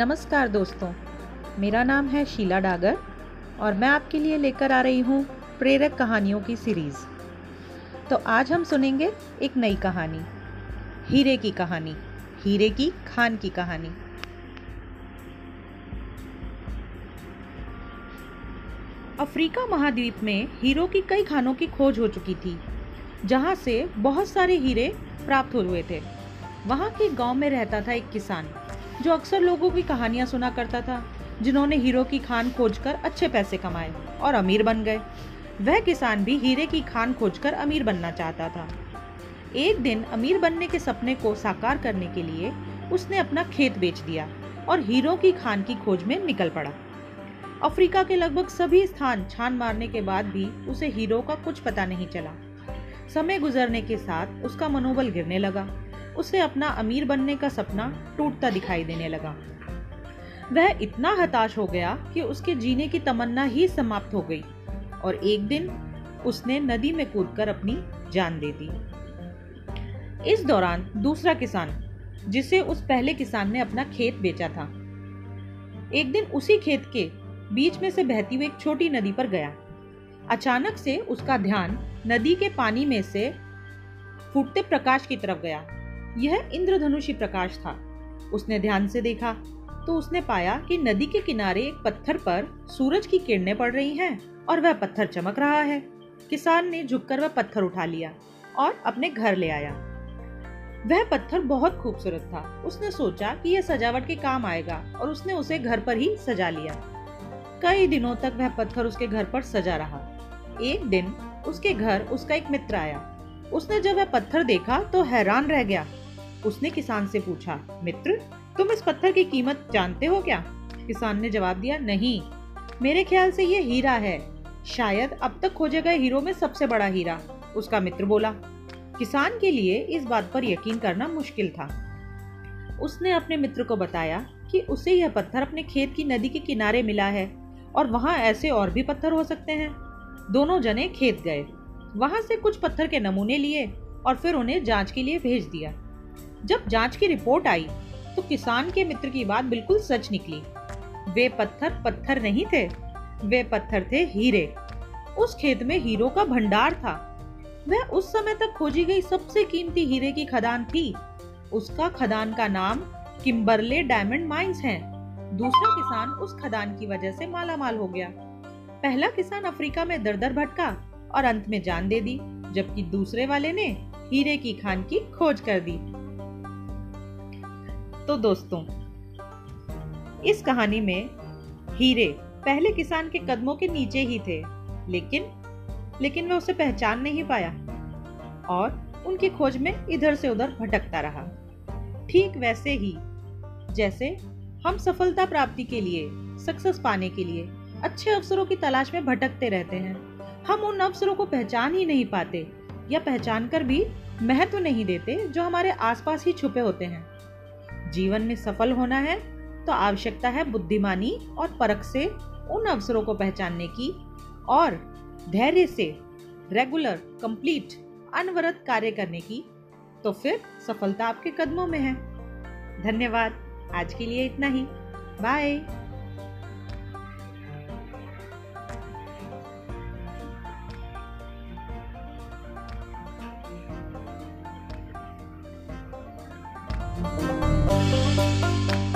नमस्कार दोस्तों, मेरा नाम है शीला डागर और मैं आपके लिए लेकर आ रही हूँ प्रेरक कहानियों की सीरीज़। तो आज हम सुनेंगे एक नई कहानी, हीरे की कहानी, हीरे की खान की कहानी। अफ्रीका महाद्वीप में हीरो की कई खानों की खोज हो चुकी थी, जहाँ से बहुत सारे हीरे प्राप्त हुए थे। वहाँ के गाँव में रहता था एक किसान। जो अक्सर लोगों की कहानियाँ सुना करता था, जिन्होंने हीरो की खान खोजकर अच्छे पैसे कमाए और अमीर बन गए। वह किसान भी हीरे की खान खोजकर अमीर बनना चाहता था। एक दिन अमीर बनने के सपने को साकार करने के लिए उसने अपना खेत बेच दिया और हीरो की खान की खोज में निकल पड़ा। अफ्रीका के लगभग सभी स्थान छान मारने के बाद भी उसे हीरो का कुछ पता नहीं चला। समय गुजरने के साथ उसका मनोबल गिरने लगा। उसे अपना अमीर बनने का सपना टूटता दिखाई देने लगा। वह इतना हताश हो गया कि उसके जीने की तमन्ना ही समाप्त हो गई और एक दिन उसने नदी में कूदकर अपनी जान दे दी। इस दौरान दूसरा किसान, जिसे उस पहले किसान ने अपना खेत बेचा था, एक दिन उसी खेत के बीच में से बहती हुई एक छोटी नदी पर गया। अचानक से उसका ध्यान नदी के पानी में से फूटते प्रकाश की तरफ़ गया। यह इंद्रधनुषी प्रकाश था। उसने ध्यान से देखा तो उसने पाया कि नदी के किनारे एक पत्थर पर सूरज की किरणें पड़ रही हैं और वह पत्थर चमक रहा है। किसान ने झुककर वह पत्थर उठा लिया और अपने घर ले आया। वह पत्थर बहुत खूबसूरत था। उसने सोचा कि यह सजावट के काम आएगा और उसने उसे घर पर ही सजा लिया। कई दिनों तक वह पत्थर उसके घर पर सजा रहा। एक दिन उसके घर उसका एक मित्र आया। उसने जब वह पत्थर देखा तो हैरान रह गया उसने किसान से पूछा, मित्र, तुम इस पत्थर की कीमत जानते हो क्या? किसान ने जवाब दिया, नहीं। मेरे ख्याल से ये हीरा है। शायद अब तक खोजे गए हीरो में सबसे बड़ा हीरा। उसका मित्र बोला। किसान के लिए इस बात पर यकीन करना मुश्किल था। उसने अपने मित्र को बताया कि उसे यह पत्थर अपने खेत की नदी के किनारे मिला है और वहाँ ऐसे और भी पत्थर हो सकते हैं। दोनों जने खेत गए। वहाँ से कुछ पत्थर के नमूने लिए और फिर उन्हें जाँच के लिए भेज दिया। जब जाँच की रिपोर्ट आई तो किसान के मित्र की बात बिल्कुल सच निकली। वे पत्थर पत्थर नहीं थे, वे पत्थर थे हीरे। उस खेत में हीरो का भंडार था। वह उस समय तक खोजी गई सबसे कीमती हीरे की खदान थी। उसका खदान का नाम किम्बरले डायमंड माइंस है। दूसरा किसान उस खदान की वजह से माला माल हो गया। पहला किसान अफ्रीका में दर दर भटका और अंत में जान दे दी, जबकि दूसरे वाले ने हीरे की खान की खोज कर दी। तो दोस्तों, इस कहानी में हीरे पहले किसान के कदमों के नीचे ही थे, लेकिन लेकिन वह उसे पहचान नहीं पाया और उनकी खोज में इधर से उधर भटकता रहा। ठीक वैसे ही, जैसे हम सफलता प्राप्ति के लिए सक्सेस पाने के लिए अच्छे अवसरों की तलाश में भटकते रहते हैं। हम उन अवसरों को पहचान ही नहीं पाते या पहचान कर भी महत्व नहीं देते जो हमारे आसपास ही छुपे होते हैं। जीवन में सफल होना है तो आवश्यकता है बुद्धिमानी और परख से उन अवसरों को पहचानने की और धैर्य से रेगुलर कंप्लीट अनवरत कार्य करने की। तो फिर सफलता आपके कदमों में है। धन्यवाद। आज के लिए इतना ही। Bye Thank you. Bye.